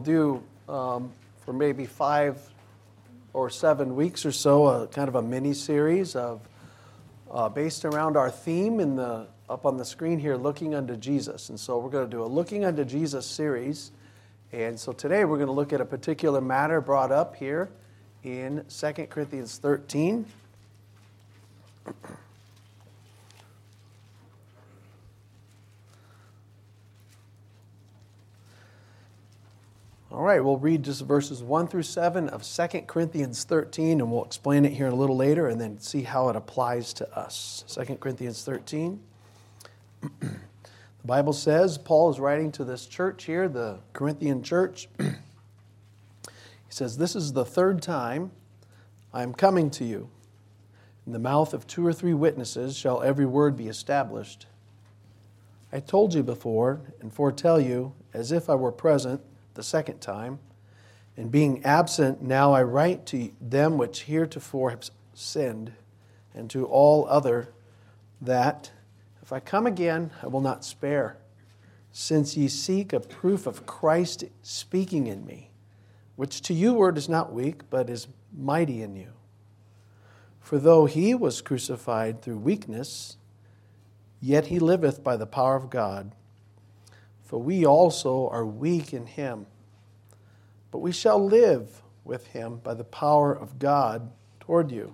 do um, for maybe five or seven weeks or so a kind of a mini series of uh, based around our theme in the up on the screen here looking unto jesus. And so we're going to do a looking unto jesus series. And so today we're going to look at a particular matter brought up here in 2 corinthians 13 All right, we'll read just verses 1 through 7 of 2 Corinthians 13, and we'll explain it here a little later and then see how it applies to us. 2 Corinthians 13. the Bible says, Paul is writing to this church here, the Corinthian church. he says, This is the third time I am coming to you. In the mouth of two or three witnesses shall every word be established. I told you before and foretell you, as if I were present, the second time. And being absent, now I write to them which heretofore have sinned, and to all other, that if I come again, I will not spare, since ye seek a proof of Christ speaking in me, which to you word is not weak, but is mighty in you. For though he was crucified through weakness, yet he liveth by the power of God. For we also are weak in him, but we shall live with him by the power of God toward you.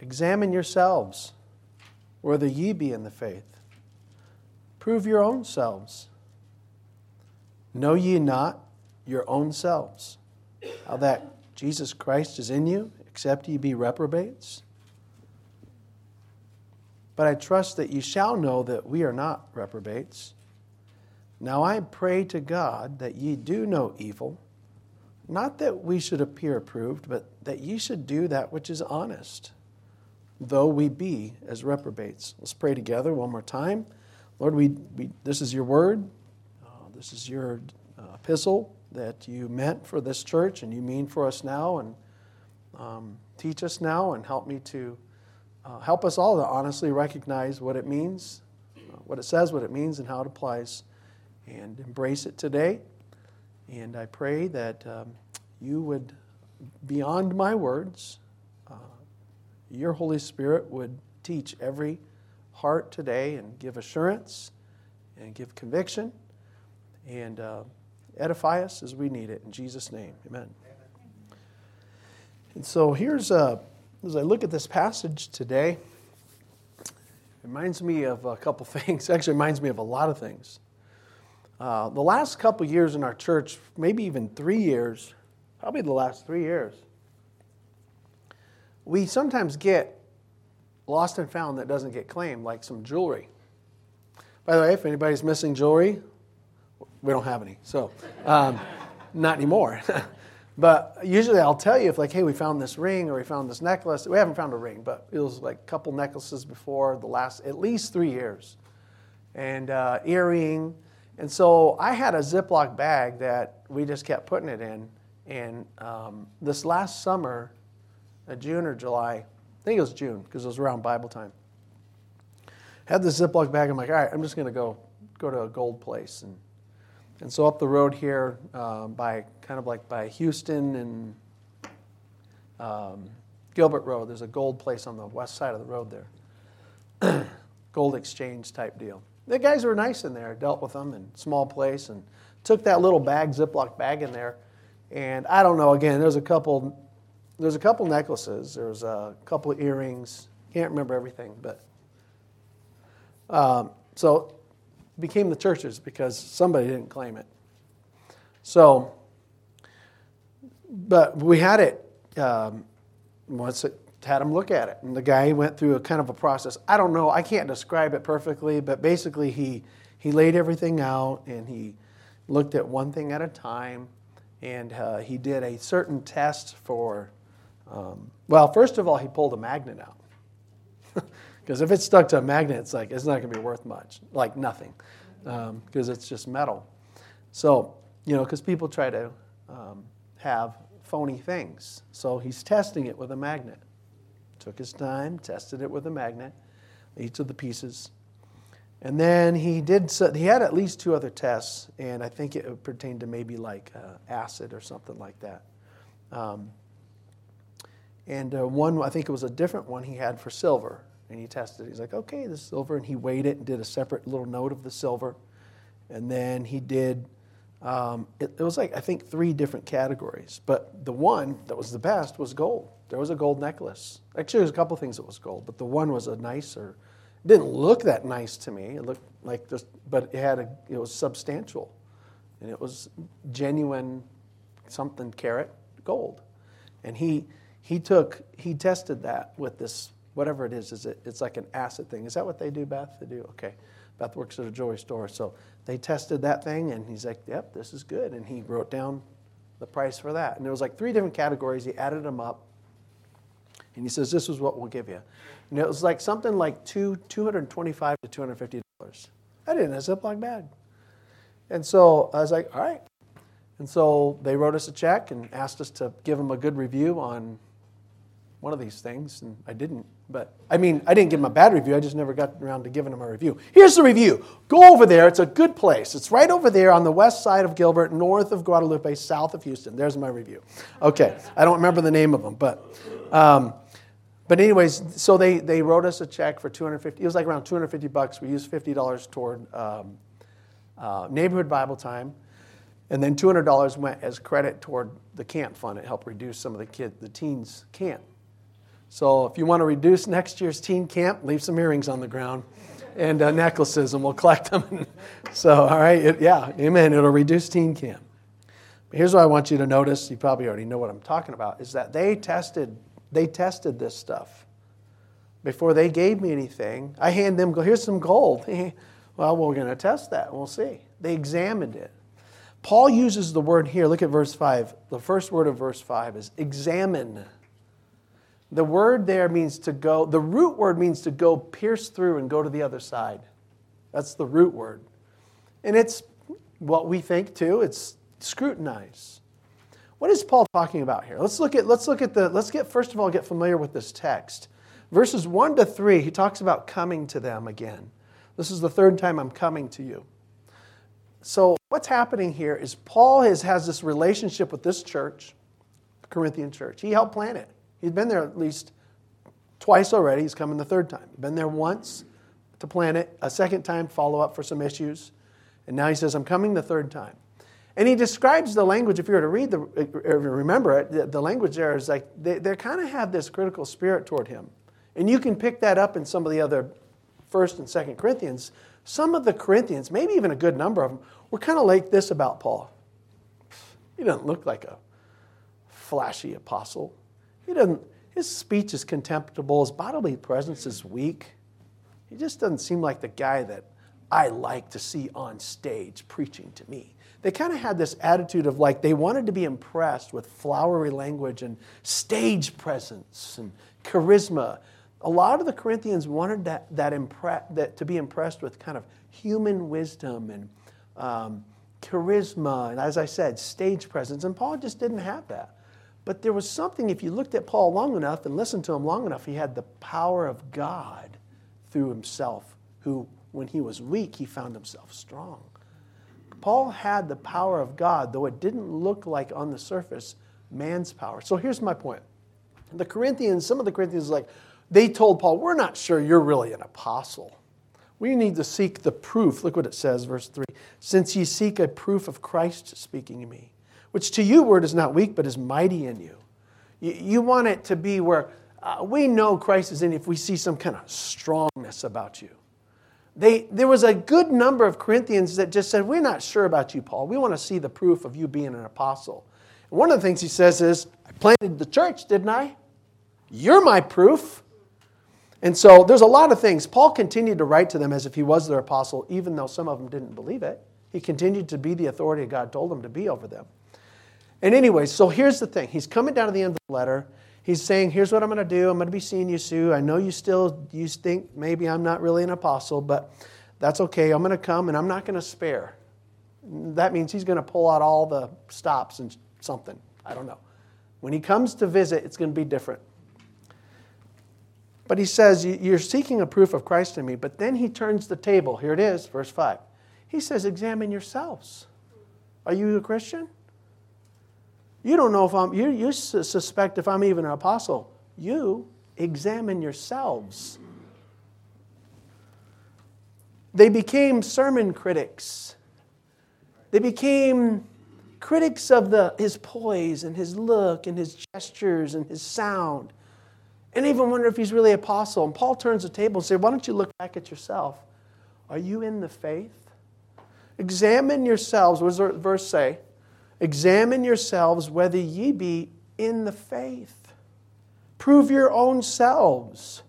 Examine yourselves whether ye be in the faith. Prove your own selves. Know ye not your own selves, how that Jesus Christ is in you, except ye be reprobates? But I trust that ye shall know that we are not reprobates. Now I pray to God that ye do no evil, not that we should appear approved, but that ye should do that which is honest, though we be as reprobates. Let's pray together one more time. Lord, we, we this is your word. Uh, this is your uh, epistle that you meant for this church and you mean for us now. And um, teach us now and help me to uh, help us all to honestly recognize what it means, uh, what it says, what it means, and how it applies and embrace it today. And I pray that um, you would, beyond my words, uh, your Holy Spirit would teach every heart today and give assurance and give conviction and uh, edify us as we need it. In Jesus' name, amen. And so here's, uh, as I look at this passage today, it reminds me of a couple things. Actually, reminds me of a lot of things. Uh, the last couple years in our church, maybe even three years, probably the last three years, we sometimes get lost and found that doesn't get claimed, like some jewelry. By the way, if anybody's missing jewelry, we don't have any, so um, not anymore. but usually I'll tell you if, like, hey, we found this ring or we found this necklace. We haven't found a ring, but it was like a couple necklaces before the last at least three years, and uh, earring and so I had a Ziploc bag that we just kept putting it in. And um, this last summer, uh, June or July, I think it was June because it was around Bible time. Had the Ziploc bag. I'm like, all right, I'm just going to go go to a gold place. And and so up the road here, uh, by kind of like by Houston and um, Gilbert Road, there's a gold place on the west side of the road there. gold exchange type deal. The guys were nice in there. Dealt with them in small place and took that little bag, Ziploc bag in there. And I don't know. Again, there's a couple. There's a couple necklaces. There's a couple earrings. Can't remember everything, but um, so became the church's because somebody didn't claim it. So, but we had it. Um, what's it? Had him look at it. And the guy went through a kind of a process. I don't know, I can't describe it perfectly, but basically he, he laid everything out and he looked at one thing at a time. And uh, he did a certain test for, um, well, first of all, he pulled a magnet out. Because if it's stuck to a magnet, it's like, it's not going to be worth much, like nothing, because um, it's just metal. So, you know, because people try to um, have phony things. So he's testing it with a magnet. Took his time, tested it with a magnet, each of the pieces. And then he did. He had at least two other tests, and I think it pertained to maybe like uh, acid or something like that. Um, and uh, one, I think it was a different one he had for silver, and he tested. it. He's like, okay, this silver, and he weighed it and did a separate little note of the silver, and then he did. Um, it, it was like I think three different categories, but the one that was the best was gold. There was a gold necklace. Actually, there's a couple things that was gold, but the one was a nicer It didn't look that nice to me. It looked like just, but it had a, it was substantial, and it was genuine, something carat gold, and he he took he tested that with this whatever it is. Is it? It's like an acid thing. Is that what they do, Beth? They do okay. Beth works at a jewelry store, so they tested that thing, and he's like, "Yep, this is good," and he wrote down the price for that. And there was like three different categories. He added them up, and he says, "This is what we'll give you." And it was like something like two, 225 to $250. I didn't have a Ziploc bag. And so I was like, all right. And so they wrote us a check and asked us to give them a good review on one of these things. And I didn't. But I mean, I didn't give them a bad review. I just never got around to giving them a review. Here's the review go over there. It's a good place. It's right over there on the west side of Gilbert, north of Guadalupe, south of Houston. There's my review. Okay. I don't remember the name of them, but. Um, but anyways, so they, they wrote us a check for 250. It was like around 250 bucks. We used $50 toward um, uh, neighborhood Bible time, and then $200 went as credit toward the camp fund. It helped reduce some of the kid, the teens' camp. So if you want to reduce next year's teen camp, leave some earrings on the ground and uh, necklaces, and we'll collect them. so all right, it, yeah, amen. It'll reduce teen camp. But here's what I want you to notice. You probably already know what I'm talking about. Is that they tested they tested this stuff before they gave me anything. I hand them, go here's some gold. well, we're going to test that. We'll see. They examined it. Paul uses the word here. Look at verse 5. The first word of verse 5 is examine. The word there means to go, the root word means to go pierce through and go to the other side. That's the root word. And it's what we think too, it's scrutinize. What is Paul talking about here? Let's look at let's look at the let's get first of all get familiar with this text. Verses 1 to 3, he talks about coming to them again. This is the third time I'm coming to you. So, what's happening here is Paul has, has this relationship with this church, the Corinthian church. He helped plant it. He's been there at least twice already. He's coming the third time. Been there once to plan it, a second time, follow up for some issues. And now he says, I'm coming the third time. And he describes the language, if you were to read the, remember it, the, the language there is like they, they kind of have this critical spirit toward him. And you can pick that up in some of the other first and second Corinthians. Some of the Corinthians, maybe even a good number of them, were kind of like this about Paul. He doesn't look like a flashy apostle. He doesn't, his speech is contemptible, his bodily presence is weak. He just doesn't seem like the guy that I like to see on stage preaching to me they kind of had this attitude of like they wanted to be impressed with flowery language and stage presence and charisma. A lot of the Corinthians wanted that, that, impre- that to be impressed with kind of human wisdom and um, charisma, and as I said, stage presence. And Paul just didn't have that. But there was something, if you looked at Paul long enough and listened to him long enough, he had the power of God through himself, who, when he was weak, he found himself strong. Paul had the power of God, though it didn't look like on the surface man's power. So here's my point. The Corinthians, some of the Corinthians, like, they told Paul, We're not sure you're really an apostle. We need to seek the proof. Look what it says, verse 3. Since ye seek a proof of Christ speaking to me, which to you word is not weak, but is mighty in you. You, you want it to be where uh, we know Christ is in you if we see some kind of strongness about you. They, there was a good number of Corinthians that just said, We're not sure about you, Paul. We want to see the proof of you being an apostle. And one of the things he says is, I planted the church, didn't I? You're my proof. And so there's a lot of things. Paul continued to write to them as if he was their apostle, even though some of them didn't believe it. He continued to be the authority God told him to be over them. And anyway, so here's the thing. He's coming down to the end of the letter he's saying, Here's what I'm going to do. I'm going to be seeing you soon. I know you still you think maybe I'm not really an apostle, but that's okay. I'm going to come and I'm not going to spare. That means he's going to pull out all the stops and something. I don't know. When he comes to visit, it's going to be different. But he says, You're seeking a proof of Christ in me. But then he turns the table. Here it is, verse 5. He says, Examine yourselves. Are you a Christian? You don't know if I'm, you, you suspect if I'm even an apostle. You examine yourselves. They became sermon critics. They became critics of the, his poise and his look and his gestures and his sound. And even wonder if he's really an apostle. And Paul turns the table and says, Why don't you look back at yourself? Are you in the faith? Examine yourselves. What does the verse say? Examine yourselves whether ye be in the faith. Prove your own selves.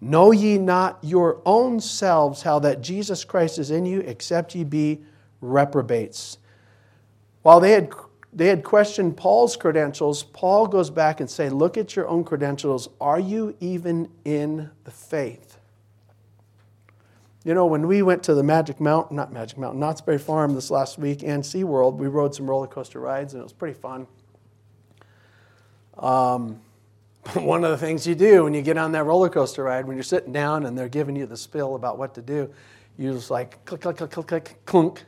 Know ye not your own selves how that Jesus Christ is in you, except ye be reprobates. While they had, they had questioned Paul's credentials, Paul goes back and say, Look at your own credentials. Are you even in the faith? You know, when we went to the Magic Mountain, not Magic Mountain, Knott's Berry Farm this last week and SeaWorld, we rode some roller coaster rides and it was pretty fun. Um, one of the things you do when you get on that roller coaster ride, when you're sitting down and they're giving you the spill about what to do, you just like click, click, click, click, click, clunk,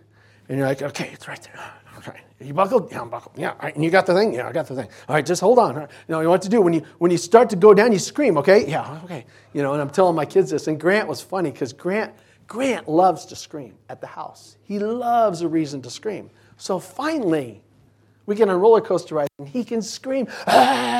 and you're like, okay, it's right there. Okay, you buckled? Yeah, I'm buckled. Yeah, right. and you got the thing? Yeah, I got the thing. All right, just hold on. You know, you know what to do when you when you start to go down, you scream. Okay, yeah, okay. You know, and I'm telling my kids this, and Grant was funny because Grant Grant loves to scream at the house. He loves a reason to scream. So finally, we get on a roller coaster ride and he can scream. Ah,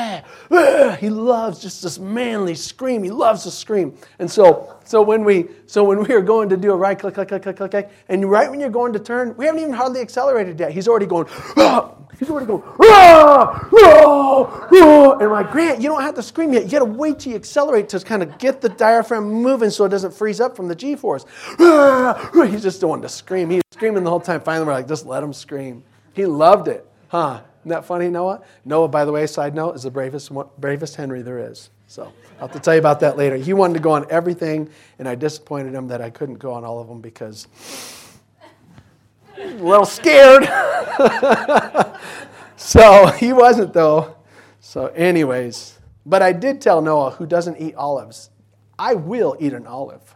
He loves just this manly scream. He loves to scream. And so, so when we so when we are going to do a right click, click, click, click, click, click, and right when you're going to turn, we haven't even hardly accelerated yet. He's already going. Ah, He's already going, ah, ah, ah. and my Grant, you don't have to scream yet. You got to wait till you accelerate to kind of get the diaphragm moving so it doesn't freeze up from the G force. Ah. He's just doing to scream. He's screaming the whole time. Finally, we're like, just let him scream. He loved it, huh? Isn't that funny, Noah? Noah, by the way, side note, is the bravest, bravest Henry there is. So I'll have to tell you about that later. He wanted to go on everything, and I disappointed him that I couldn't go on all of them because a little scared. so he wasn't, though. So, anyways, but I did tell Noah, who doesn't eat olives, I will eat an olive.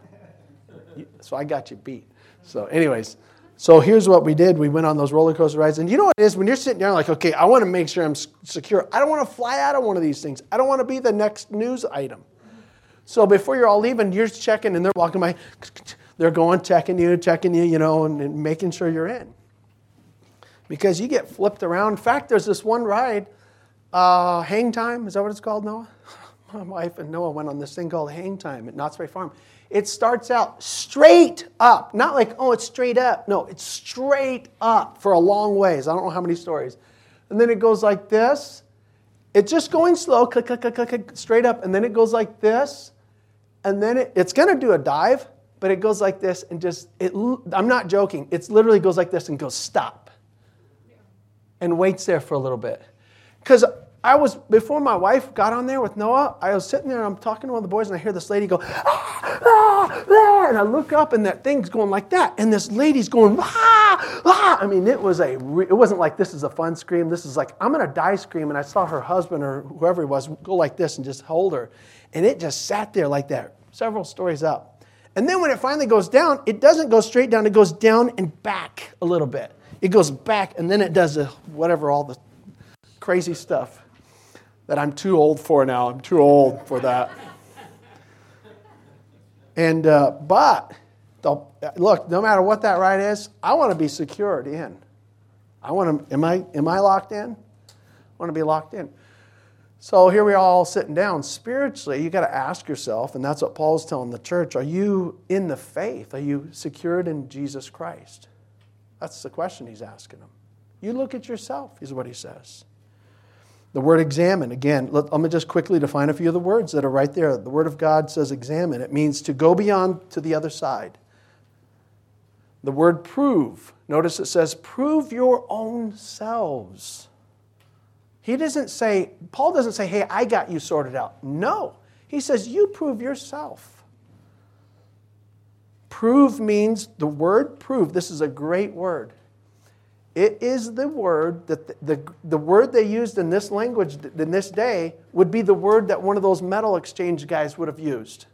So I got you beat. So, anyways, so here's what we did. We went on those roller coaster rides. And you know what it is? When you're sitting down, like, okay, I want to make sure I'm secure. I don't want to fly out of one of these things. I don't want to be the next news item. So before you're all leaving, you're checking and they're walking by they're going, checking you, checking you, you know, and, and making sure you're in. Because you get flipped around. In fact, there's this one ride, uh, Hang Time. Is that what it's called, Noah? My wife and Noah went on this thing called Hang Time at Knott's Berry Farm. It starts out straight up, not like, oh, it's straight up. No, it's straight up for a long ways. I don't know how many stories. And then it goes like this. It's just going slow, click, click, click, click, click straight up. And then it goes like this. And then it, it's going to do a dive but it goes like this and just, it, I'm not joking, it literally goes like this and goes stop and waits there for a little bit. Because I was, before my wife got on there with Noah, I was sitting there and I'm talking to one of the boys and I hear this lady go, ah, ah, ah, and I look up and that thing's going like that. And this lady's going, ah, ah. I mean, it was a, it wasn't like this is a fun scream. This is like, I'm going to die scream. And I saw her husband or whoever it was go like this and just hold her. And it just sat there like that, several stories up. And then when it finally goes down, it doesn't go straight down, it goes down and back a little bit. It goes back and then it does a, whatever, all the crazy stuff that I'm too old for now. I'm too old for that. And, uh, but, the, look, no matter what that ride is, I want to be secured in. I want to, am I, am I locked in? I want to be locked in. So here we are all sitting down. Spiritually, you got to ask yourself, and that's what Paul's telling the church are you in the faith? Are you secured in Jesus Christ? That's the question he's asking them. You look at yourself, is what he says. The word examine, again, let, let me just quickly define a few of the words that are right there. The word of God says examine, it means to go beyond to the other side. The word prove, notice it says prove your own selves. He doesn't say, Paul doesn't say, hey, I got you sorted out. No. He says, you prove yourself. Prove means the word prove, this is a great word. It is the word that the, the, the, word they used in this language in this day would be the word that one of those metal exchange guys would have used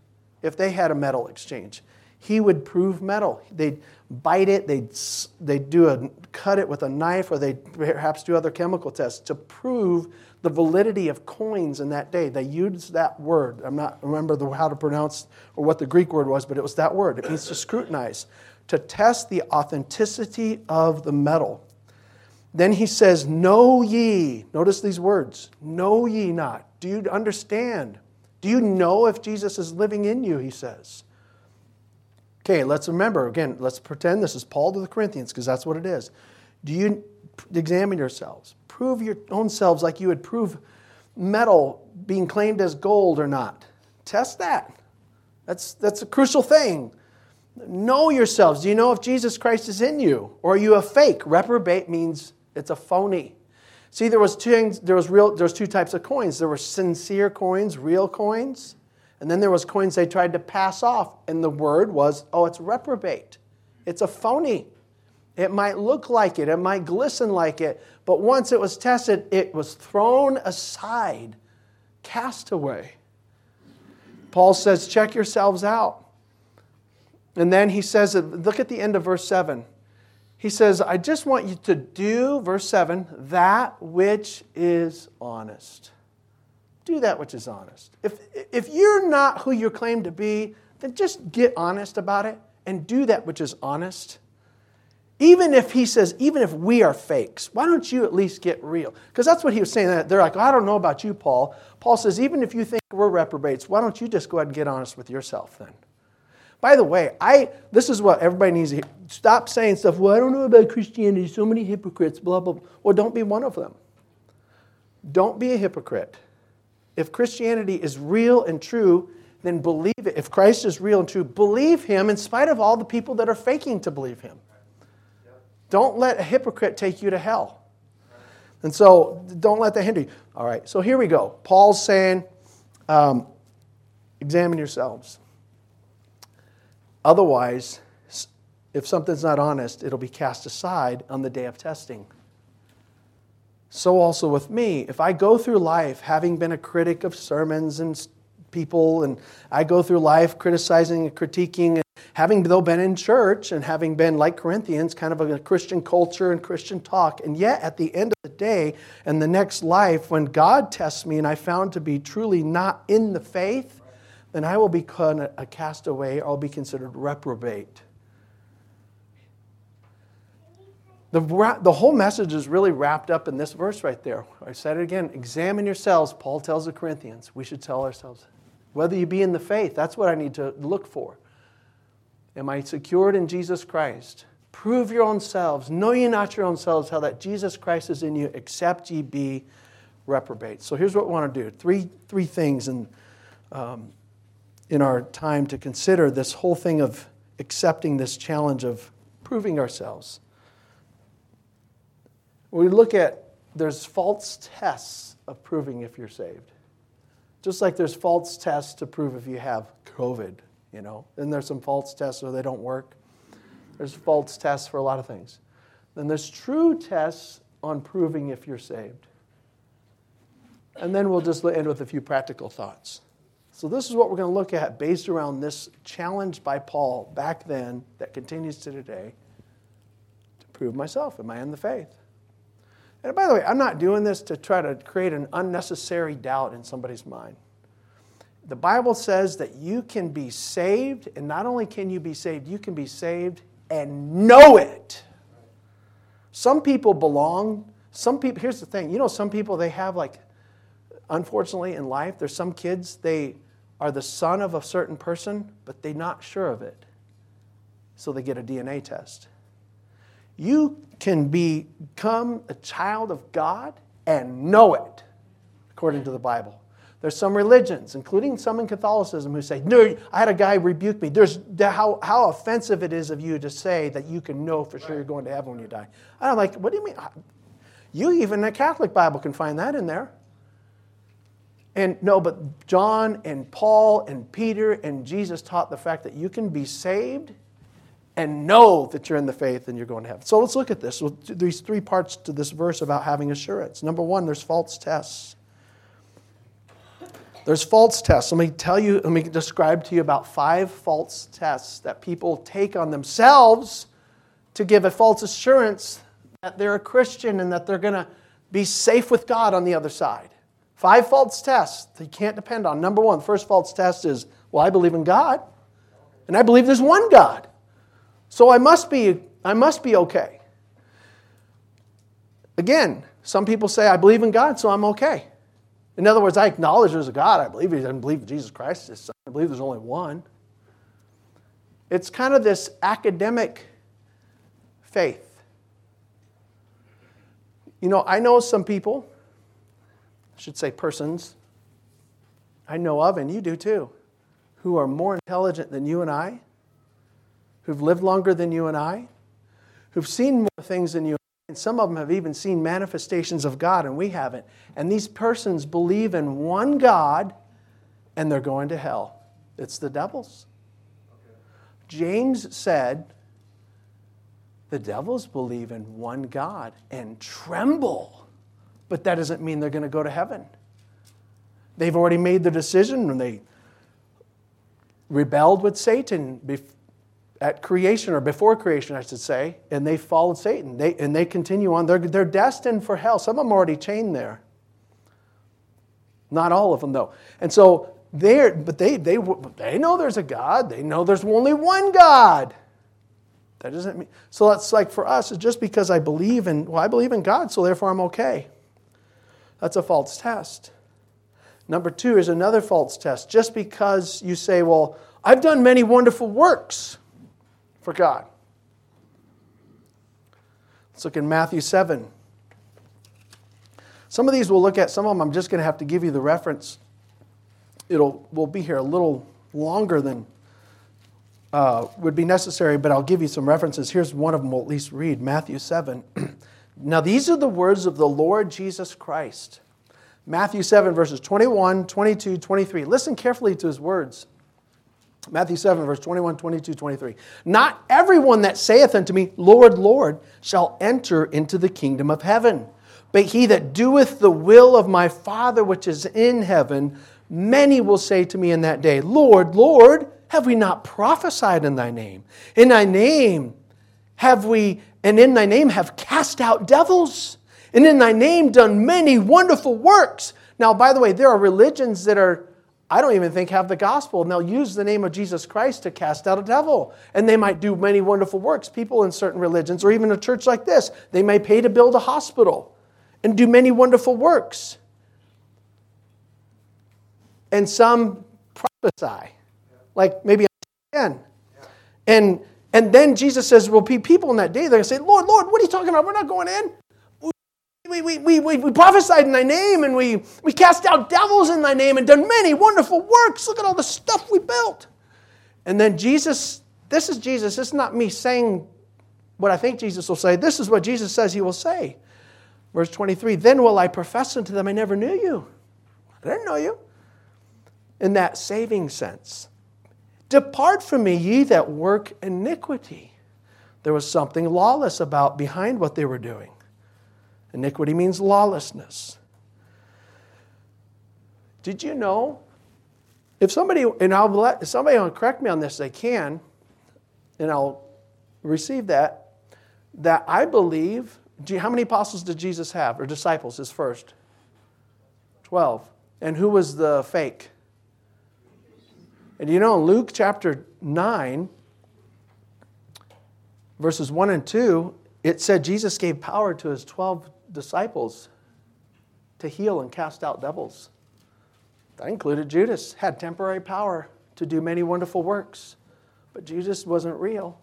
if they had a metal exchange. He would prove metal. They'd bite it, they'd, they'd do a, cut it with a knife, or they'd perhaps do other chemical tests to prove the validity of coins in that day. They used that word. I'm not remember the, how to pronounce or what the Greek word was, but it was that word. It means to scrutinize, to test the authenticity of the metal. Then he says, Know ye. Notice these words Know ye not. Do you understand? Do you know if Jesus is living in you? He says. Okay, let's remember again, let's pretend this is Paul to the Corinthians because that's what it is. Do you examine yourselves? Prove your own selves like you would prove metal being claimed as gold or not. Test that. That's, that's a crucial thing. Know yourselves. Do you know if Jesus Christ is in you? Or are you a fake? Reprobate means it's a phony. See, there was two there was real there was two types of coins. There were sincere coins, real coins, and then there was coins they tried to pass off, and the word was, oh, it's reprobate. It's a phony. It might look like it, it might glisten like it, but once it was tested, it was thrown aside, cast away. Paul says, check yourselves out. And then he says, look at the end of verse 7 he says, I just want you to do, verse 7, that which is honest. Do that which is honest. If, if you're not who you claim to be, then just get honest about it and do that which is honest. Even if he says, even if we are fakes, why don't you at least get real? Because that's what he was saying. They're like, I don't know about you, Paul. Paul says, even if you think we're reprobates, why don't you just go ahead and get honest with yourself then? By the way, I this is what everybody needs to hear. Stop saying stuff, well, I don't know about Christianity, so many hypocrites, blah, blah, blah. Well, don't be one of them. Don't be a hypocrite. If Christianity is real and true, then believe it. If Christ is real and true, believe him in spite of all the people that are faking to believe him. Don't let a hypocrite take you to hell. And so don't let that hinder you. All right, so here we go. Paul's saying, um, examine yourselves. Otherwise, if something's not honest, it'll be cast aside on the day of testing. So, also with me, if I go through life having been a critic of sermons and people, and I go through life criticizing and critiquing, and having though been in church and having been like Corinthians, kind of a Christian culture and Christian talk, and yet at the end of the day and the next life, when God tests me and I found to be truly not in the faith, then I will become a castaway, I'll be considered reprobate. The, the whole message is really wrapped up in this verse right there. I said it again examine yourselves, Paul tells the Corinthians. We should tell ourselves. Whether you be in the faith, that's what I need to look for. Am I secured in Jesus Christ? Prove your own selves. Know ye not your own selves how that Jesus Christ is in you, except ye be reprobate. So here's what we want to do three, three things. And um, in our time to consider this whole thing of accepting this challenge of proving ourselves. We look at there's false tests of proving if you're saved. Just like there's false tests to prove if you have COVID, you know. Then there's some false tests where they don't work. There's false tests for a lot of things. Then there's true tests on proving if you're saved. And then we'll just end with a few practical thoughts. So, this is what we're going to look at based around this challenge by Paul back then that continues to today to prove myself. Am I in the faith? And by the way, I'm not doing this to try to create an unnecessary doubt in somebody's mind. The Bible says that you can be saved, and not only can you be saved, you can be saved and know it. Some people belong, some people, here's the thing you know, some people they have like, unfortunately in life, there's some kids, they, are the son of a certain person, but they're not sure of it. So they get a DNA test. You can become a child of God and know it, according to the Bible. There's some religions, including some in Catholicism, who say, No, I had a guy rebuke me. There's how, how offensive it is of you to say that you can know for sure you're going to heaven when you die. I'm like, What do you mean? You, even a Catholic Bible, can find that in there. And no, but John and Paul and Peter and Jesus taught the fact that you can be saved and know that you're in the faith and you're going to heaven. So let's look at this. These three parts to this verse about having assurance. Number one, there's false tests. There's false tests. Let me tell you, let me describe to you about five false tests that people take on themselves to give a false assurance that they're a Christian and that they're going to be safe with God on the other side. Five false tests that you can't depend on. Number one, the first false test is, well, I believe in God, and I believe there's one God. So I must be, I must be okay. Again, some people say, I believe in God, so I'm okay. In other words, I acknowledge there's a God. I believe doesn't believe Jesus Christ is Son. I believe there's only one. It's kind of this academic faith. You know, I know some people, I should say persons, I know of, and you do too, who are more intelligent than you and I, who've lived longer than you and I, who've seen more things than you and some of them have even seen manifestations of God, and we haven't. And these persons believe in one God, and they're going to hell. It's the devils. James said, the devils believe in one God and tremble, but that doesn't mean they're going to go to heaven. They've already made the decision and they rebelled with Satan at creation or before creation, I should say, and they followed Satan. They, and they continue on. They're, they're destined for hell. Some of them are already chained there. Not all of them, though. And so they're, but they, they, they know there's a God. They know there's only one God. That doesn't mean, so that's like for us, it's just because I believe in, well, I believe in God, so therefore I'm okay. That's a false test. Number two is another false test. Just because you say, well, I've done many wonderful works for God. Let's look in Matthew 7. Some of these we'll look at, some of them I'm just going to have to give you the reference. It'll, we'll be here a little longer than uh, would be necessary, but I'll give you some references. Here's one of them we'll at least read Matthew 7. now, these are the words of the Lord Jesus Christ. Matthew 7, verses 21, 22, 23. Listen carefully to his words. Matthew 7, verse 21, 22, 23. Not everyone that saith unto me, Lord, Lord, shall enter into the kingdom of heaven, but he that doeth the will of my Father which is in heaven. Many will say to me in that day, Lord, Lord, have we not prophesied in thy name? In thy name have we, and in thy name have cast out devils, and in thy name done many wonderful works. Now, by the way, there are religions that are I don't even think have the gospel. And they'll use the name of Jesus Christ to cast out a devil. And they might do many wonderful works. People in certain religions, or even a church like this, they may pay to build a hospital and do many wonderful works. And some prophesy, like maybe again. And, and then Jesus says, Well, people in that day, they're going to say, Lord, Lord, what are you talking about? We're not going in we, we, we, we, we prophesied in thy name and we, we cast out devils in thy name and done many wonderful works. Look at all the stuff we built. And then Jesus, this is Jesus. This is not me saying what I think Jesus will say. This is what Jesus says he will say. Verse 23 Then will I profess unto them, I never knew you. I didn't know you. In that saving sense. Depart from me, ye that work iniquity. There was something lawless about behind what they were doing. Iniquity means lawlessness. Did you know? If somebody, and I'll let, somebody will correct me on this, they can, and I'll receive that, that I believe, how many apostles did Jesus have, or disciples, his first? Twelve. And who was the fake? And you know, in Luke chapter 9, verses 1 and 2, it said Jesus gave power to his 12 disciples to heal and cast out devils. That included Judas, had temporary power to do many wonderful works, but Judas wasn't real.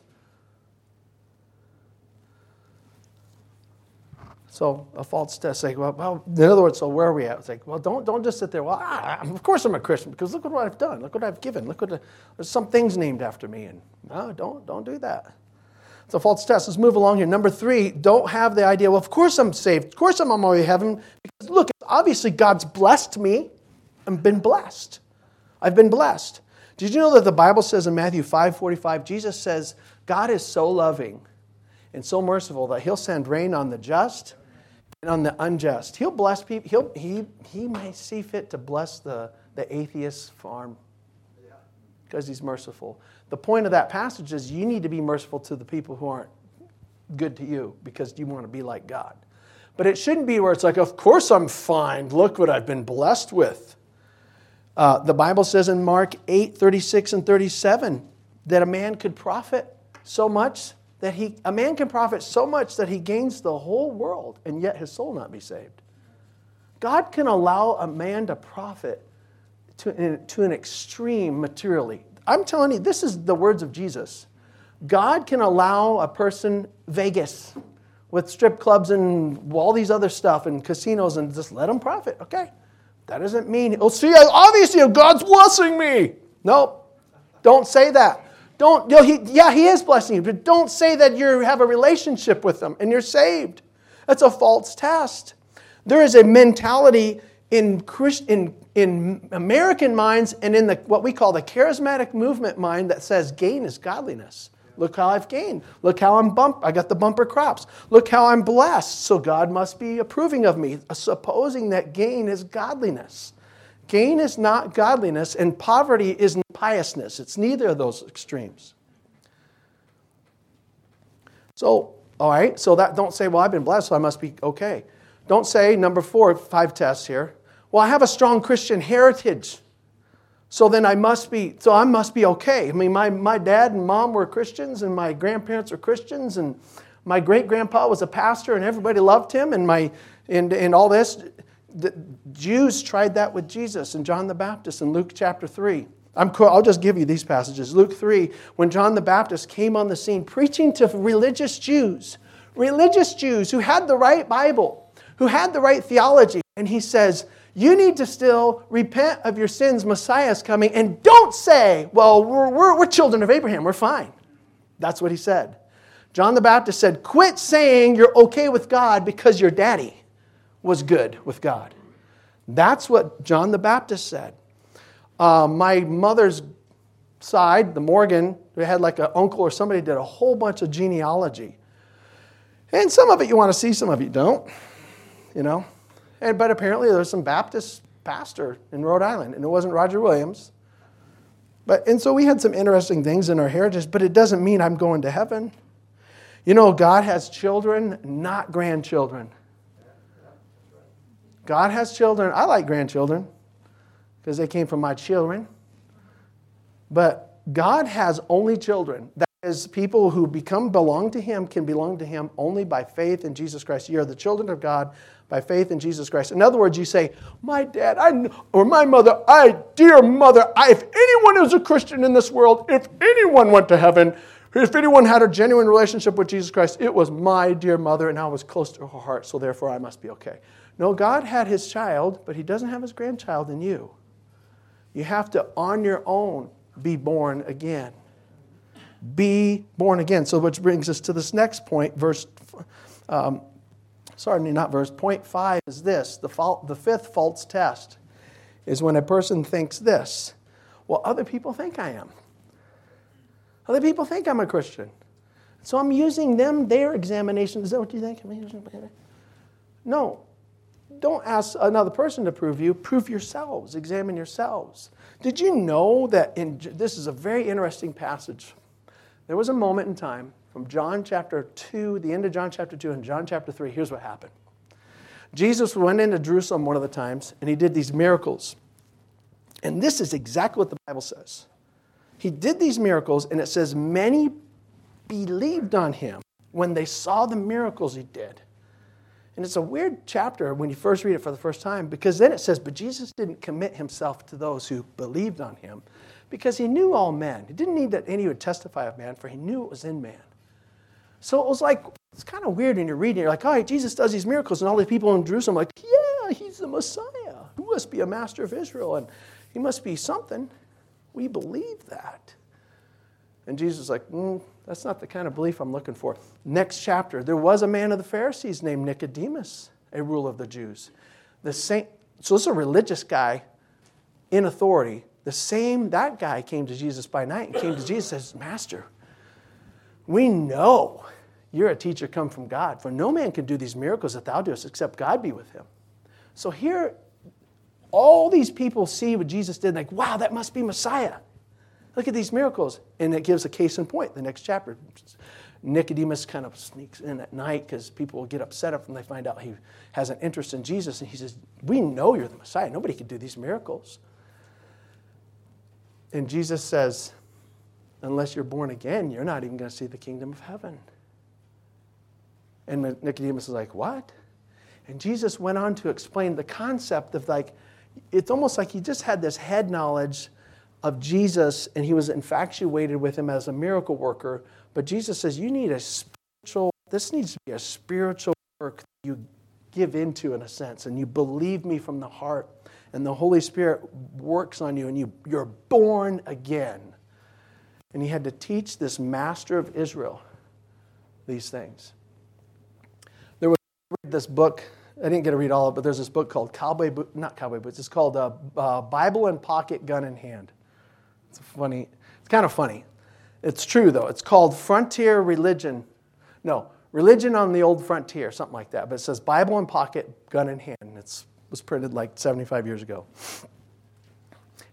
So a false test, like, well, well, in other words, so where are we at? It's like, well, don't, don't just sit there. Well, ah, of course I'm a Christian because look at what I've done. Look what I've given. Look what there's some things named after me, and no, don't don't do that. It's a false test. Let's move along here. Number three, don't have the idea, well, of course I'm saved. Of course I'm on my way to heaven. Because look, obviously God's blessed me. I've been blessed. I've been blessed. Did you know that the Bible says in Matthew 5 45, Jesus says God is so loving and so merciful that he'll send rain on the just and on the unjust. He'll bless people. He'll, he, he may see fit to bless the, the atheist farm because he's merciful. The point of that passage is you need to be merciful to the people who aren't good to you because you want to be like God. But it shouldn't be where it's like, of course I'm fine. Look what I've been blessed with. Uh, the Bible says in Mark 8 36 and 37 that a man could profit so much that he, a man can profit so much that he gains the whole world and yet his soul not be saved. God can allow a man to profit to, to an extreme materially. I'm telling you, this is the words of Jesus. God can allow a person Vegas with strip clubs and all these other stuff and casinos and just let them profit. Okay. That doesn't mean, oh, see, obviously God's blessing me. Nope. Don't say that. Don't, you know, he, yeah, he is blessing you, but don't say that you have a relationship with him and you're saved. That's a false test. There is a mentality in, Christ, in, in American minds and in the, what we call the charismatic movement mind that says gain is godliness. Look how I've gained. Look how I'm bump. I got the bumper crops. Look how I'm blessed. So God must be approving of me, supposing that gain is godliness. Gain is not godliness, and poverty is not piousness. It's neither of those extremes. So, all right, so that don't say, well, I've been blessed, so I must be okay. Don't say, number four, five tests here. Well, I have a strong Christian heritage. So then I must be, so I must be okay. I mean, my, my dad and mom were Christians, and my grandparents were Christians, and my great grandpa was a pastor, and everybody loved him, and, my, and, and all this. The Jews tried that with Jesus and John the Baptist in Luke chapter 3. I'm, I'll just give you these passages. Luke 3, when John the Baptist came on the scene preaching to religious Jews, religious Jews who had the right Bible, who had the right theology, and he says, you need to still repent of your sins. Messiah's coming. And don't say, well, we're, we're, we're children of Abraham. We're fine. That's what he said. John the Baptist said, quit saying you're okay with God because you're daddy was good with God. That's what John the Baptist said. Uh, my mother's side, the Morgan, we had like an uncle or somebody did a whole bunch of genealogy. And some of it you want to see, some of it you don't. You know? And, but apparently there was some Baptist pastor in Rhode Island, and it wasn't Roger Williams. But, and so we had some interesting things in our heritage, but it doesn't mean I'm going to heaven. You know, God has children, not grandchildren. God has children. I like grandchildren because they came from my children. But God has only children. That is, people who become belong to Him can belong to Him only by faith in Jesus Christ. You are the children of God by faith in Jesus Christ. In other words, you say, My dad, I, or my mother, I, dear mother, I, if anyone is a Christian in this world, if anyone went to heaven, if anyone had a genuine relationship with Jesus Christ, it was my dear mother, and I was close to her heart, so therefore I must be okay. No, God had his child, but he doesn't have his grandchild in you. You have to, on your own, be born again. Be born again. So, which brings us to this next point, verse um, sorry, not verse, point five is this the, fault, the fifth false test is when a person thinks this well, other people think I am. Other people think I'm a Christian. So I'm using them, their examination. Is that what you think? No. Don't ask another person to prove you. Prove yourselves. Examine yourselves. Did you know that in this is a very interesting passage? There was a moment in time from John chapter 2, the end of John chapter 2 and John chapter 3, here's what happened. Jesus went into Jerusalem one of the times and he did these miracles. And this is exactly what the Bible says. He did these miracles, and it says, Many believed on him when they saw the miracles he did. And it's a weird chapter when you first read it for the first time because then it says, But Jesus didn't commit himself to those who believed on him because he knew all men. He didn't need that any would testify of man, for he knew it was in man. So it was like, it's kind of weird when you're reading, you're like, all right, Jesus does these miracles, and all these people in Jerusalem like, yeah, he's the Messiah. He must be a master of Israel, and he must be something. We believe that. And Jesus is like, mm, that's not the kind of belief I'm looking for. Next chapter, there was a man of the Pharisees named Nicodemus, a ruler of the Jews. The same, so this is a religious guy in authority. The same, that guy came to Jesus by night and came to Jesus and says, Master, We know you're a teacher come from God, for no man can do these miracles that thou doest except God be with him. So here, all these people see what Jesus did, like, wow, that must be Messiah. Look at these miracles. And it gives a case in point, the next chapter. Nicodemus kind of sneaks in at night because people will get upset if they find out he has an interest in Jesus. And he says, We know you're the Messiah. Nobody can do these miracles. And Jesus says, Unless you're born again, you're not even going to see the kingdom of heaven. And Nicodemus is like, What? And Jesus went on to explain the concept of like, it's almost like he just had this head knowledge of Jesus and he was infatuated with him as a miracle worker. But Jesus says, You need a spiritual, this needs to be a spiritual work that you give into in a sense, and you believe me from the heart, and the Holy Spirit works on you, and you, you're born again. And he had to teach this master of Israel these things. There was this book I didn't get to read all of it, but there's this book called Cowboy, Bo- not Cowboy Boots. It's called uh, uh, Bible and Pocket, Gun in Hand. It's funny. It's kind of funny. It's true though. It's called Frontier Religion. No, Religion on the Old Frontier, something like that. But it says Bible in Pocket, Gun in Hand. It was printed like 75 years ago.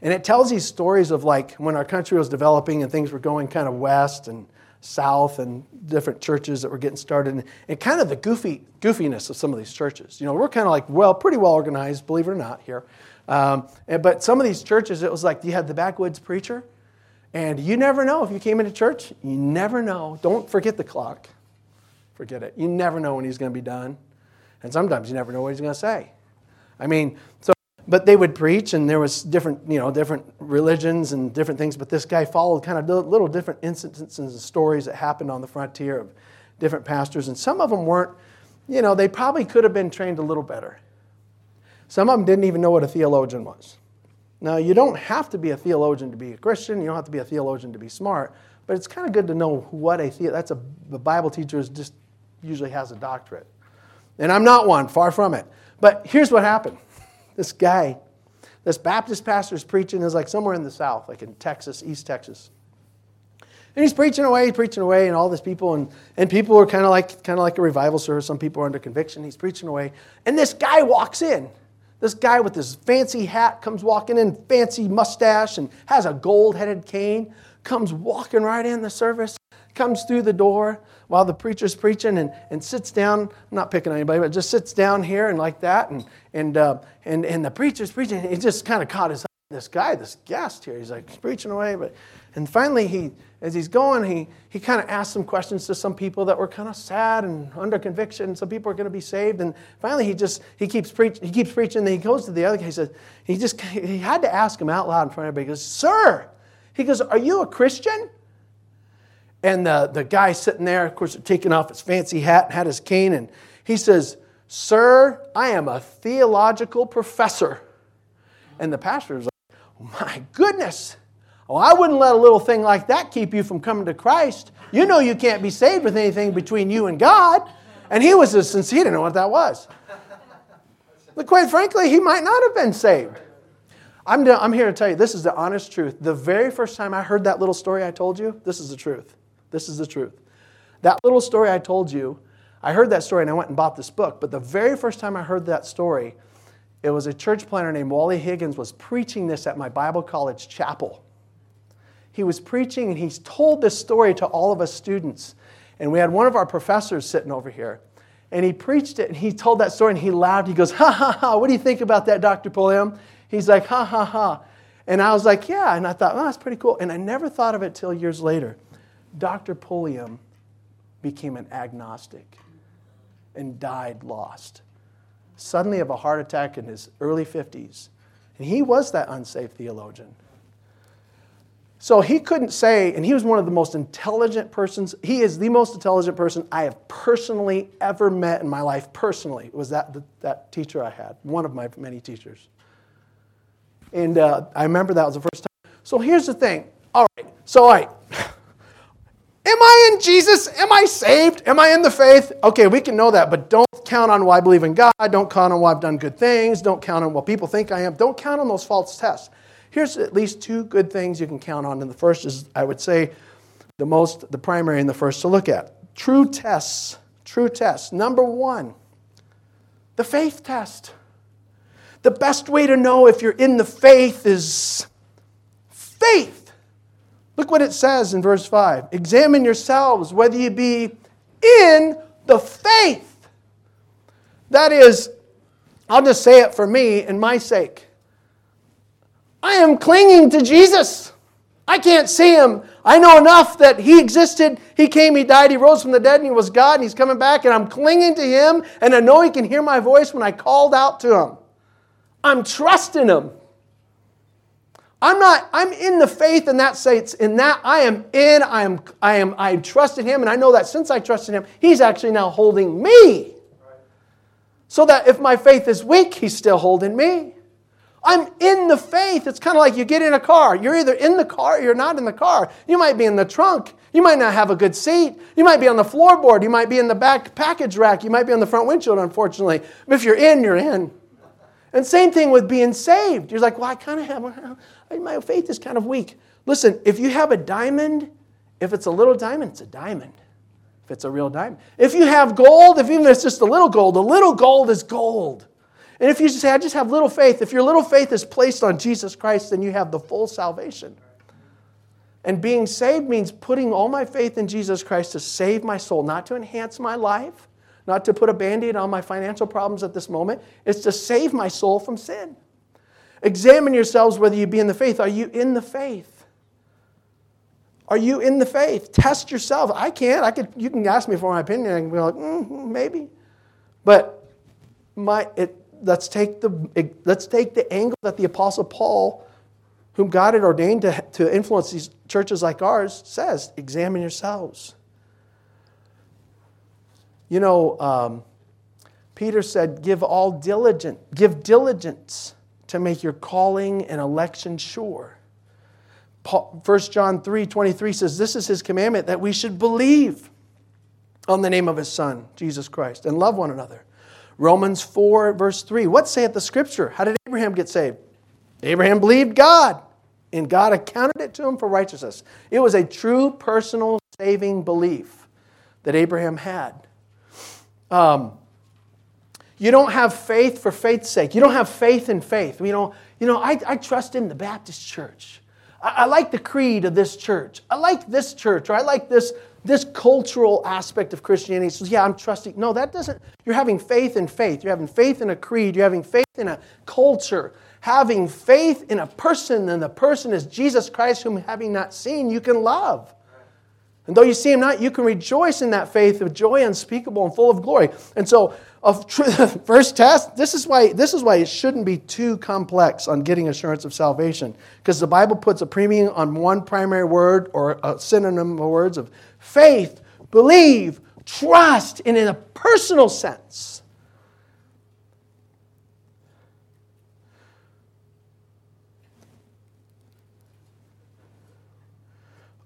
And it tells these stories of like when our country was developing and things were going kind of west and south and different churches that were getting started and, and kind of the goofy goofiness of some of these churches. You know, we're kind of like, well, pretty well organized, believe it or not, here. Um, and, but some of these churches, it was like you had the backwoods preacher, and you never know if you came into church, you never know. Don't forget the clock. Forget it. You never know when he's going to be done. And sometimes you never know what he's going to say. I mean, so but they would preach and there was different you know different religions and different things but this guy followed kind of little different instances and stories that happened on the frontier of different pastors and some of them weren't you know they probably could have been trained a little better some of them didn't even know what a theologian was now you don't have to be a theologian to be a christian you don't have to be a theologian to be smart but it's kind of good to know what a the- that's a the bible teacher is just usually has a doctorate and i'm not one far from it but here's what happened this guy, this Baptist pastor is preaching is like somewhere in the South, like in Texas, East Texas. And he's preaching away, he's preaching away, and all these people, and, and people are kind of like kind of like a revival service. Some people are under conviction. He's preaching away. And this guy walks in. This guy with this fancy hat comes walking in, fancy mustache, and has a gold-headed cane, comes walking right in the service, comes through the door while the preacher's preaching and, and sits down. I'm not picking on anybody, but just sits down here and like that. And, and, uh, and, and the preacher's preaching. He just kind of caught his eye. this guy, this guest here. He's like preaching away. But, and finally, he, as he's going, he, he kind of asked some questions to some people that were kind of sad and under conviction. Some people are going to be saved. And finally, he just he keeps preaching. He keeps preaching. Then he goes to the other guy. He says he just he had to ask him out loud in front of everybody. He goes, "Sir," he goes, "Are you a Christian?" And the, the guy sitting there, of course, taking off his fancy hat and had his cane, and he says, Sir, I am a theological professor. And the pastor is like, My goodness. Oh, I wouldn't let a little thing like that keep you from coming to Christ. You know you can't be saved with anything between you and God. And he was as sincere, he didn't know what that was. But quite frankly, he might not have been saved. I'm, I'm here to tell you, this is the honest truth. The very first time I heard that little story I told you, this is the truth. This is the truth. That little story I told you, I heard that story and I went and bought this book. But the very first time I heard that story, it was a church planter named Wally Higgins was preaching this at my Bible college chapel. He was preaching and he's told this story to all of us students. And we had one of our professors sitting over here. And he preached it and he told that story and he laughed. He goes, Ha ha ha, what do you think about that, Dr. Pulliam? He's like, Ha ha ha. And I was like, Yeah. And I thought, Oh, that's pretty cool. And I never thought of it till years later. Dr. Pulliam became an agnostic and died lost. Suddenly, of a heart attack in his early 50s. And he was that unsafe theologian. So he couldn't say, and he was one of the most intelligent persons. He is the most intelligent person I have personally ever met in my life. Personally, was that that teacher I had, one of my many teachers. And uh, I remember that was the first time. So here's the thing. All right. So all right. Am I in Jesus? Am I saved? Am I in the faith? Okay, we can know that, but don't count on, why I believe in God. Don't count on, well, I've done good things. Don't count on what people think I am. Don't count on those false tests. Here's at least two good things you can count on. And the first is, I would say, the most, the primary and the first to look at. True tests. True tests. Number one, the faith test. The best way to know if you're in the faith is faith. Look what it says in verse 5 Examine yourselves whether you be in the faith. That is, I'll just say it for me and my sake. I am clinging to Jesus. I can't see him. I know enough that he existed. He came, he died, he rose from the dead, and he was God, and he's coming back, and I'm clinging to him, and I know he can hear my voice when I called out to him. I'm trusting him. I'm not, I'm in the faith in that sense. In that I am in, I am, I am, I trusted him, and I know that since I trusted him, he's actually now holding me. So that if my faith is weak, he's still holding me. I'm in the faith. It's kind of like you get in a car. You're either in the car or you're not in the car. You might be in the trunk. You might not have a good seat. You might be on the floorboard. You might be in the back package rack. You might be on the front windshield, unfortunately. But if you're in, you're in. And same thing with being saved. You're like, well, I kind of have, my faith is kind of weak. Listen, if you have a diamond, if it's a little diamond, it's a diamond if it's a real diamond. If you have gold, if even if it's just a little gold, a little gold is gold. And if you say, I just have little faith, if your little faith is placed on Jesus Christ, then you have the full salvation. And being saved means putting all my faith in Jesus Christ to save my soul, not to enhance my life, not to put a band aid on my financial problems at this moment. It's to save my soul from sin. Examine yourselves whether you be in the faith. Are you in the faith? Are you in the faith? Test yourself. I can't. I could. You can ask me for my opinion. I can be like, mm, maybe, but my. It, let's take the let's take the angle that the apostle Paul, whom God had ordained to, to influence these churches like ours, says: examine yourselves. You know, um, Peter said, "Give all diligent, give diligence to make your calling and election sure." 1 John 3 23 says, This is his commandment that we should believe on the name of his Son, Jesus Christ, and love one another. Romans 4, verse 3. What saith the scripture? How did Abraham get saved? Abraham believed God, and God accounted it to him for righteousness. It was a true personal saving belief that Abraham had. Um, you don't have faith for faith's sake. You don't have faith in faith. You know, you know I, I trust in the Baptist church. I, I like the creed of this church. I like this church, or I like this, this cultural aspect of Christianity. says, yeah, I'm trusting. No, that doesn't. You're having faith in faith. You're having faith in a creed. You're having faith in a culture. Having faith in a person, and the person is Jesus Christ, whom having not seen, you can love. And though you see him not, you can rejoice in that faith of joy unspeakable and full of glory. And so, of first test, this is why this is why it shouldn't be too complex on getting assurance of salvation, because the Bible puts a premium on one primary word or a synonym of words of faith, believe, trust, and in a personal sense.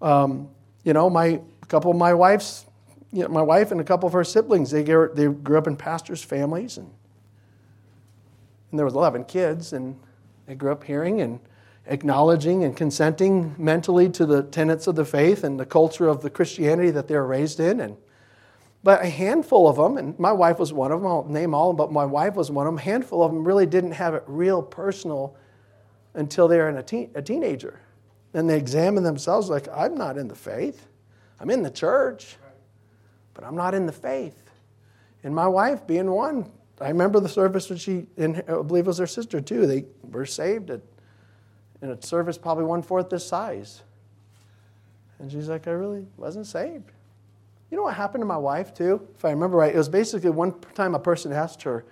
Um, you know, my couple of my wife's, you know, my wife and a couple of her siblings, they grew, they grew up in pastors' families, and, and there was 11 kids, and they grew up hearing and acknowledging and consenting mentally to the tenets of the faith and the culture of the Christianity that they were raised in. And, but a handful of them, and my wife was one of them, I'll name all but my wife was one of them, a handful of them really didn't have it real personal until they were a, teen, a teenager and they examine themselves like, I'm not in the faith. I'm in the church, but I'm not in the faith. And my wife being one, I remember the service when she, and I believe it was her sister too, they were saved at, in a service probably one fourth this size. And she's like, I really wasn't saved. You know what happened to my wife too? If I remember right, it was basically one time a person asked her,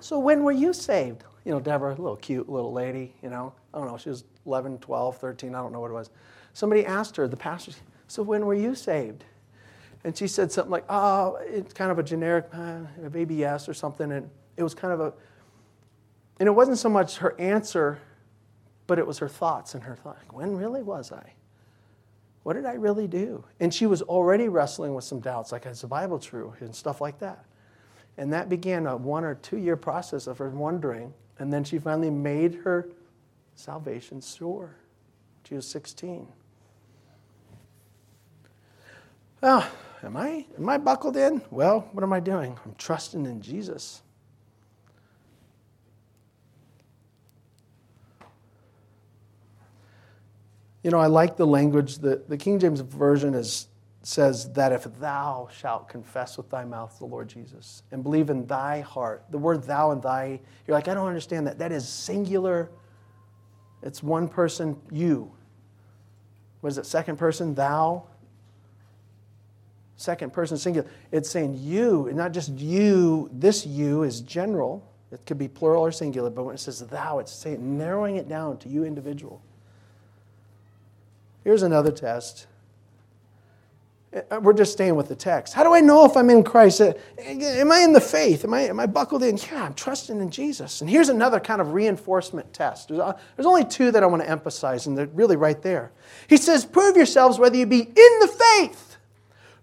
So when were you saved? You know, Deborah, a little cute little lady, you know. I don't know, she was 11, 12, 13, I don't know what it was. Somebody asked her, the pastor, so when were you saved? And she said something like, oh, it's kind of a generic, uh, maybe yes or something. And it was kind of a, and it wasn't so much her answer, but it was her thoughts and her thought. When really was I? What did I really do? And she was already wrestling with some doubts, like, is the Bible true? And stuff like that. And that began a one or two year process of her wondering. And then she finally made her salvation sure. She was 16. Oh, am I am I buckled in? Well, what am I doing? I'm trusting in Jesus. You know, I like the language that the King James Version is, says that if thou shalt confess with thy mouth the Lord Jesus and believe in thy heart, the word thou and thy, you're like, I don't understand that. That is singular. It's one person, you. What is it, second person, thou? Second person singular. It's saying you, and not just you. This you is general. It could be plural or singular, but when it says thou, it's saying narrowing it down to you individual. Here's another test. We're just staying with the text. How do I know if I'm in Christ? Am I in the faith? Am I, am I buckled in? Yeah, I'm trusting in Jesus. And here's another kind of reinforcement test. There's, uh, there's only two that I want to emphasize, and they're really right there. He says, Prove yourselves whether you be in the faith.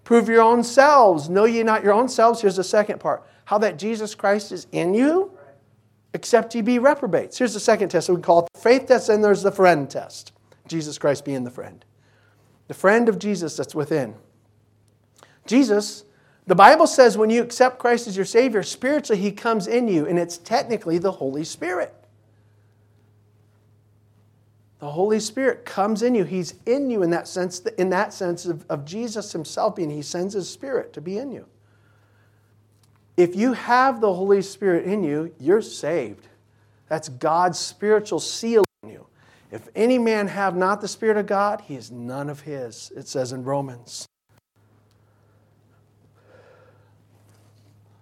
Prove your own selves. Know ye not your own selves. Here's the second part how that Jesus Christ is in you, except ye be reprobates. Here's the second test. We call it the faith test, and there's the friend test. Jesus Christ being the friend. The friend of Jesus that's within. Jesus, the Bible says when you accept Christ as your Savior, spiritually He comes in you, and it's technically the Holy Spirit. The Holy Spirit comes in you. He's in you in that sense, in that sense of, of Jesus Himself being, He sends His Spirit to be in you. If you have the Holy Spirit in you, you're saved. That's God's spiritual seal. If any man have not the Spirit of God, he is none of his, it says in Romans.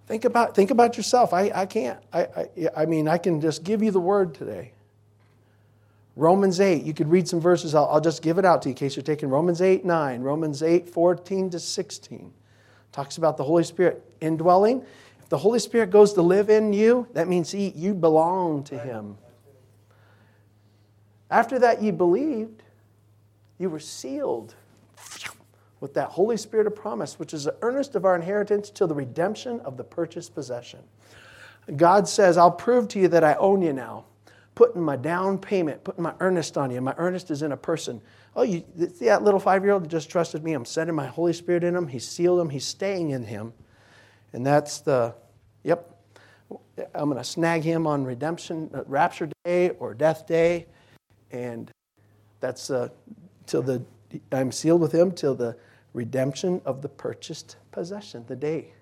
Think about, think about yourself. I, I can't. I, I, I mean, I can just give you the word today. Romans 8, you could read some verses. I'll, I'll just give it out to you in case you're taking Romans 8, 9. Romans 8, 14 to 16. Talks about the Holy Spirit indwelling. If the Holy Spirit goes to live in you, that means he, you belong to Him. After that, ye believed, you were sealed with that Holy Spirit of promise, which is the earnest of our inheritance till the redemption of the purchased possession. God says, I'll prove to you that I own you now. Putting my down payment, putting my earnest on you. My earnest is in a person. Oh, you see that little five year old just trusted me? I'm sending my Holy Spirit in him. He sealed him. He's staying in him. And that's the, yep, I'm going to snag him on redemption, uh, rapture day or death day. And that's uh, till the, I'm sealed with him till the redemption of the purchased possession, the day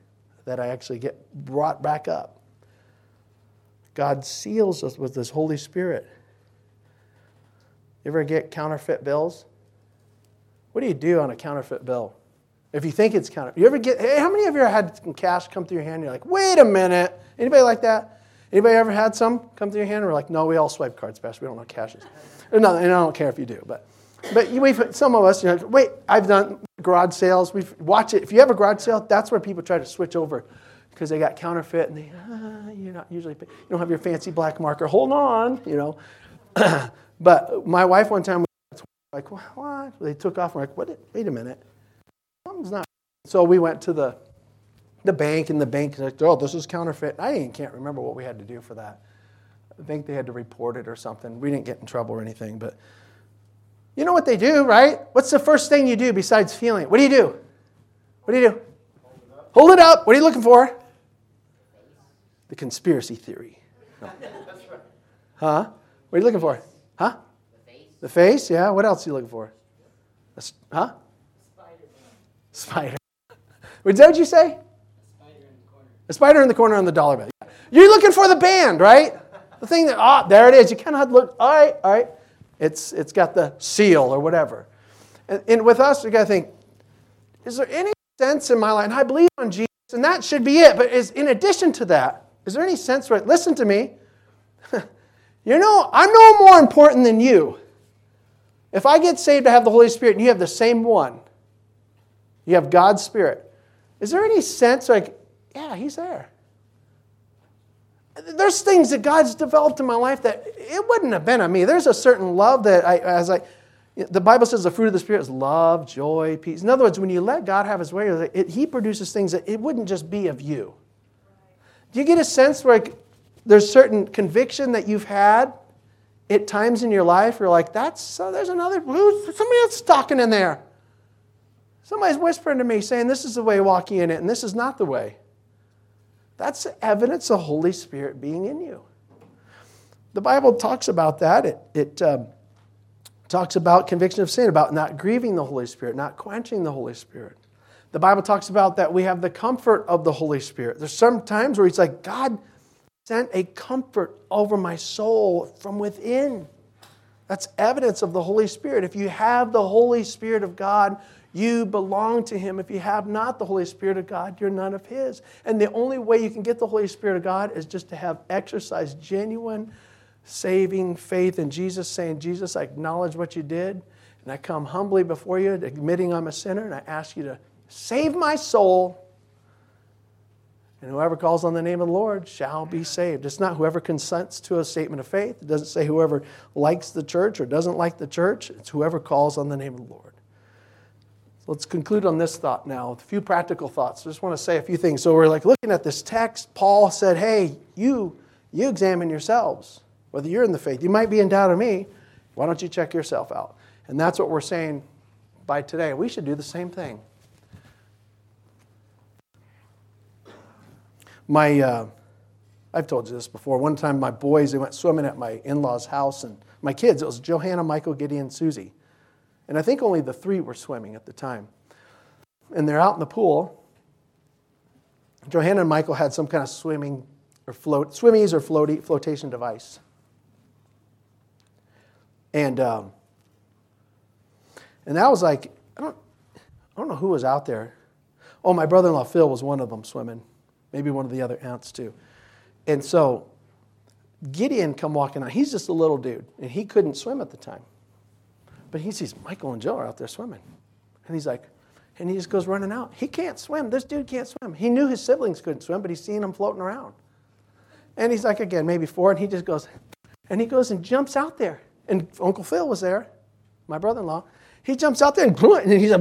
that I actually get brought back up. God seals us with His Holy Spirit. You ever get counterfeit bills? What do you do on a counterfeit bill? If you think it's counterfeit, you ever get? Hey, how many of you had some cash come through your hand? And you're like, wait a minute. Anybody like that? Anybody ever had some come through your hand? we're like, no, we all swipe cards, Pastor. We don't know cashes. No, and I don't care if you do, but but we've, some of us, you know, wait, I've done garage sales. We've watched it. If you have a garage sale, that's where people try to switch over because they got counterfeit and they, ah, you're not usually, you don't have your fancy black marker. Hold on, you know. but my wife one time, was like, what? They took off. We're like, what? Wait a minute. Something's not. So we went to the, the bank, and the bank like, oh, this is counterfeit. I can't remember what we had to do for that. I think they had to report it or something. We didn't get in trouble or anything, but you know what they do, right? What's the first thing you do besides feeling it? What do you do? What do you do? Hold it up. What are you looking for? The conspiracy theory. No. Huh? What are you looking for? Huh? The face. The face, yeah. What else are you looking for? A, huh? Spider. Spider. Is that what you say? A spider in the corner. A spider in the corner on the dollar bill. You're looking for the band, right? The thing that, ah, oh, there it is. You cannot look, all right, all right. It's, it's got the seal or whatever. And, and with us, we got to think, is there any sense in my life? And I believe on Jesus, and that should be it. But is in addition to that, is there any sense where, listen to me, you know, I'm no more important than you. If I get saved to have the Holy Spirit and you have the same one, you have God's Spirit, is there any sense like, yeah, He's there? there's things that God's developed in my life that it wouldn't have been on me. There's a certain love that I, as I, the Bible says the fruit of the Spirit is love, joy, peace. In other words, when you let God have His way, it, He produces things that it wouldn't just be of you. Do you get a sense where there's certain conviction that you've had at times in your life? You're like, that's so. There's another. Somebody else talking in there. Somebody's whispering to me saying, This is the way walking in it, and this is not the way. That's evidence of Holy Spirit being in you. The Bible talks about that. It, it um, talks about conviction of sin, about not grieving the Holy Spirit, not quenching the Holy Spirit. The Bible talks about that we have the comfort of the Holy Spirit. There's some times where it's like, God sent a comfort over my soul from within. That's evidence of the Holy Spirit. If you have the Holy Spirit of God, you belong to Him. If you have not the Holy Spirit of God, you're none of His. And the only way you can get the Holy Spirit of God is just to have exercised genuine saving faith in Jesus, saying, Jesus, I acknowledge what you did, and I come humbly before you, admitting I'm a sinner, and I ask you to save my soul. And whoever calls on the name of the Lord shall be saved. It's not whoever consents to a statement of faith. It doesn't say whoever likes the church or doesn't like the church. It's whoever calls on the name of the Lord. Let's conclude on this thought now with a few practical thoughts. I just want to say a few things. So we're like looking at this text. Paul said, Hey, you, you examine yourselves whether you're in the faith. You might be in doubt of me. Why don't you check yourself out? And that's what we're saying by today. We should do the same thing. My, uh, I've told you this before. One time, my boys they went swimming at my in-laws' house, and my kids. It was Johanna, Michael, Gideon, Susie, and I think only the three were swimming at the time. And they're out in the pool. Johanna and Michael had some kind of swimming or float, swimmies or floaty, flotation device. And um, and that was like I don't I don't know who was out there. Oh, my brother-in-law Phil was one of them swimming. Maybe one of the other aunts too. And so Gideon come walking out. He's just a little dude, and he couldn't swim at the time. But he sees Michael and Joe are out there swimming. And he's like, and he just goes running out. He can't swim. This dude can't swim. He knew his siblings couldn't swim, but he's seen them floating around. And he's like, again, maybe four, and he just goes, and he goes and jumps out there. And Uncle Phil was there, my brother in law. He jumps out there and, and he's like,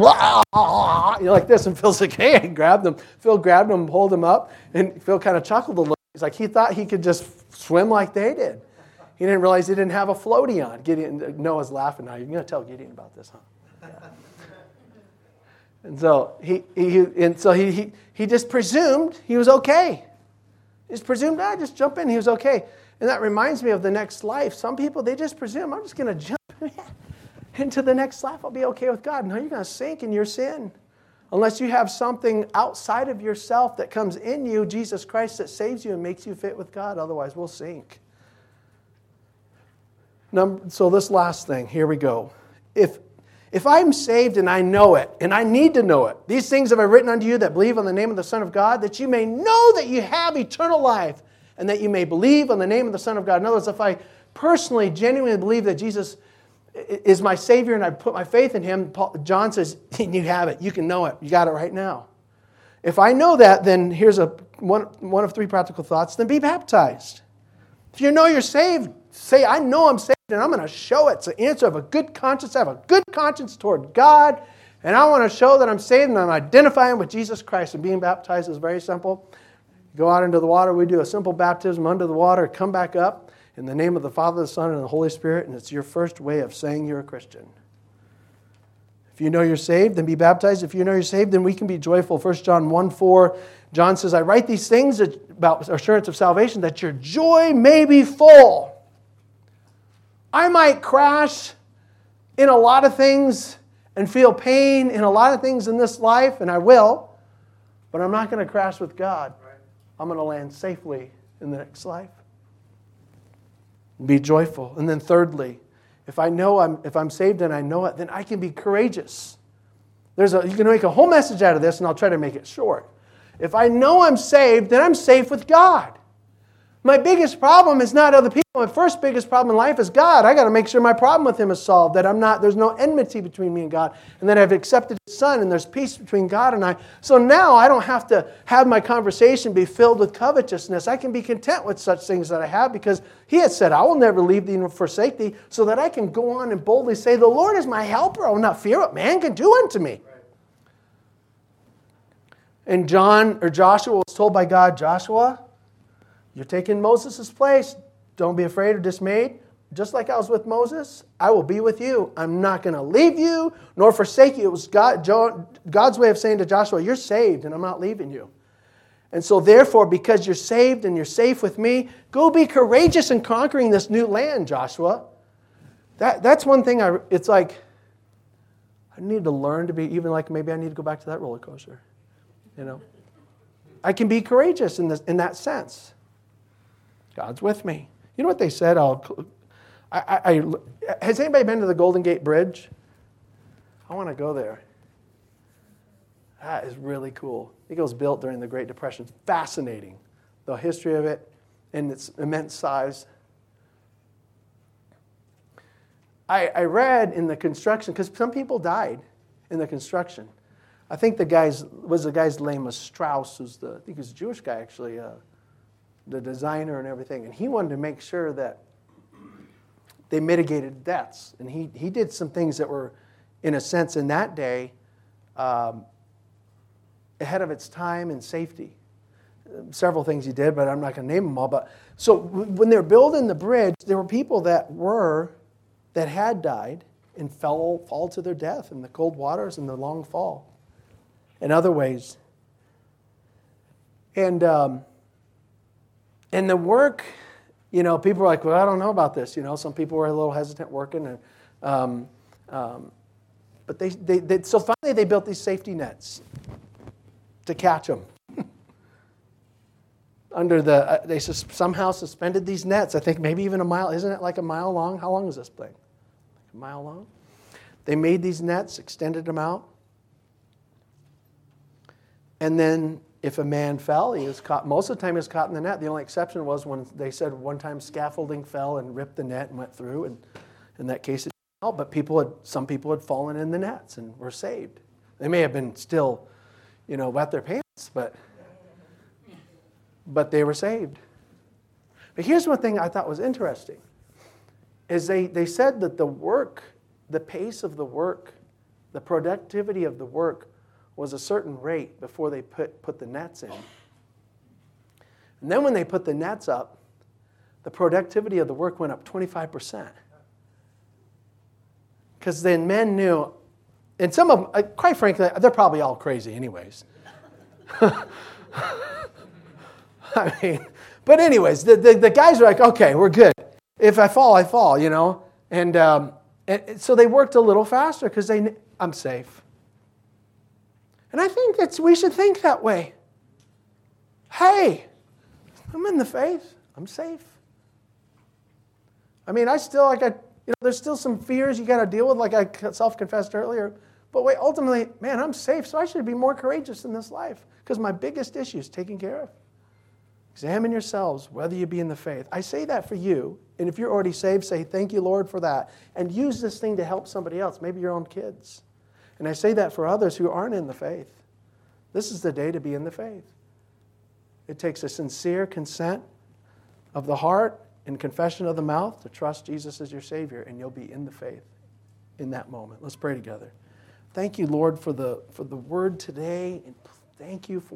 you know, like this. And Phil's like, hey, I grabbed him. Phil grabbed him, pulled him up, and Phil kind of chuckled a little. He's like, he thought he could just swim like they did. He didn't realize he didn't have a floaty on. Gideon, Noah's laughing now. You're going to tell Gideon about this, huh? and so he, he and so he, he, he just presumed he was okay. He just presumed, I ah, just jump in. He was okay. And that reminds me of the next life. Some people, they just presume, I'm just going to jump into the next life. I'll be okay with God. No, you're going to sink in your sin. Unless you have something outside of yourself that comes in you, Jesus Christ, that saves you and makes you fit with God. Otherwise, we'll sink. Number, so, this last thing, here we go. If, if I'm saved and I know it, and I need to know it, these things have I written unto you that believe on the name of the Son of God, that you may know that you have eternal life and that you may believe on the name of the Son of God. In other words, if I personally, genuinely believe that Jesus is my Savior and I put my faith in Him, Paul, John says, You have it. You can know it. You got it right now. If I know that, then here's a, one, one of three practical thoughts then be baptized. If you know you're saved, say, I know I'm saved and I'm going to show it. It's an answer of a good conscience. I have a good conscience toward God, and I want to show that I'm saved and I'm identifying with Jesus Christ. And being baptized is very simple go out into the water. We do a simple baptism under the water, come back up in the name of the Father, the Son, and the Holy Spirit, and it's your first way of saying you're a Christian. If you know you're saved, then be baptized. If you know you're saved, then we can be joyful. 1 John 1 4, John says, I write these things about assurance of salvation that your joy may be full. I might crash in a lot of things and feel pain in a lot of things in this life, and I will, but I'm not going to crash with God. I'm going to land safely in the next life. Be joyful. And then, thirdly, if I know I'm, if I'm saved and I know it, then I can be courageous. There's a, you can make a whole message out of this, and I'll try to make it short. If I know I'm saved, then I'm safe with God. My biggest problem is not other people. My first biggest problem in life is God. I got to make sure my problem with Him is solved, that I'm not, there's no enmity between me and God, and that I've accepted His Son, and there's peace between God and I. So now I don't have to have my conversation be filled with covetousness. I can be content with such things that I have because He has said, I will never leave thee nor forsake thee, so that I can go on and boldly say, The Lord is my helper. I will not fear what man can do unto me. And John or Joshua was told by God, Joshua, you're taking Moses' place. Don't be afraid or dismayed. just like I was with Moses, I will be with you. I'm not going to leave you nor forsake you. It was God, God's way of saying to Joshua, You're saved, and I'm not leaving you. And so, therefore, because you're saved and you're safe with me, go be courageous in conquering this new land, Joshua. That, that's one thing I, it's like, I need to learn to be, even like maybe I need to go back to that roller coaster. You know? I can be courageous in, this, in that sense. God's with me. You know what they said? I'll, I, I, has anybody been to the Golden Gate Bridge? I want to go there. That is really cool. It was built during the Great Depression. Fascinating, the history of it and its immense size. I, I read in the construction, because some people died in the construction. I think the guy's was the guy's name was Strauss, who's the I think he's a Jewish guy actually, uh, the designer and everything, and he wanted to make sure that they mitigated deaths, and he he did some things that were, in a sense, in that day, um, ahead of its time and safety. Several things he did, but I'm not going to name them all. But so when they're building the bridge, there were people that were that had died and fell fall to their death in the cold waters and the long fall in other ways. And, um, and the work, you know, people are like, well, I don't know about this. You know, some people were a little hesitant working. And, um, um, but they, they, they, so finally they built these safety nets to catch them. Under the, uh, they sus- somehow suspended these nets. I think maybe even a mile. Isn't it like a mile long? How long is this thing? Like a mile long? They made these nets, extended them out. And then if a man fell, he was caught. Most of the time, he was caught in the net. The only exception was when they said one time scaffolding fell and ripped the net and went through. And in that case, it fell. But people had, some people had fallen in the nets and were saved. They may have been still, you know, wet their pants, but, but they were saved. But here's one thing I thought was interesting is they, they said that the work, the pace of the work, the productivity of the work was a certain rate before they put, put the nets in. And then when they put the nets up, the productivity of the work went up 25%. Because then men knew, and some of them, uh, quite frankly, they're probably all crazy, anyways. I mean, but anyways, the, the, the, guys are like, okay, we're good. If I fall, I fall, you know? And, um, and so they worked a little faster because they, I'm safe. And I think that we should think that way. Hey, I'm in the faith. I'm safe. I mean, I still like I, you know, there's still some fears you got to deal with, like I self-confessed earlier. But wait, ultimately, man, I'm safe, so I should be more courageous in this life because my biggest issue is taken care of. Examine yourselves whether you be in the faith. I say that for you, and if you're already saved, say thank you, Lord, for that, and use this thing to help somebody else, maybe your own kids. And I say that for others who aren't in the faith. This is the day to be in the faith. It takes a sincere consent of the heart and confession of the mouth to trust Jesus as your Savior, and you'll be in the faith in that moment. Let's pray together. Thank you, Lord, for the, for the word today, and thank you for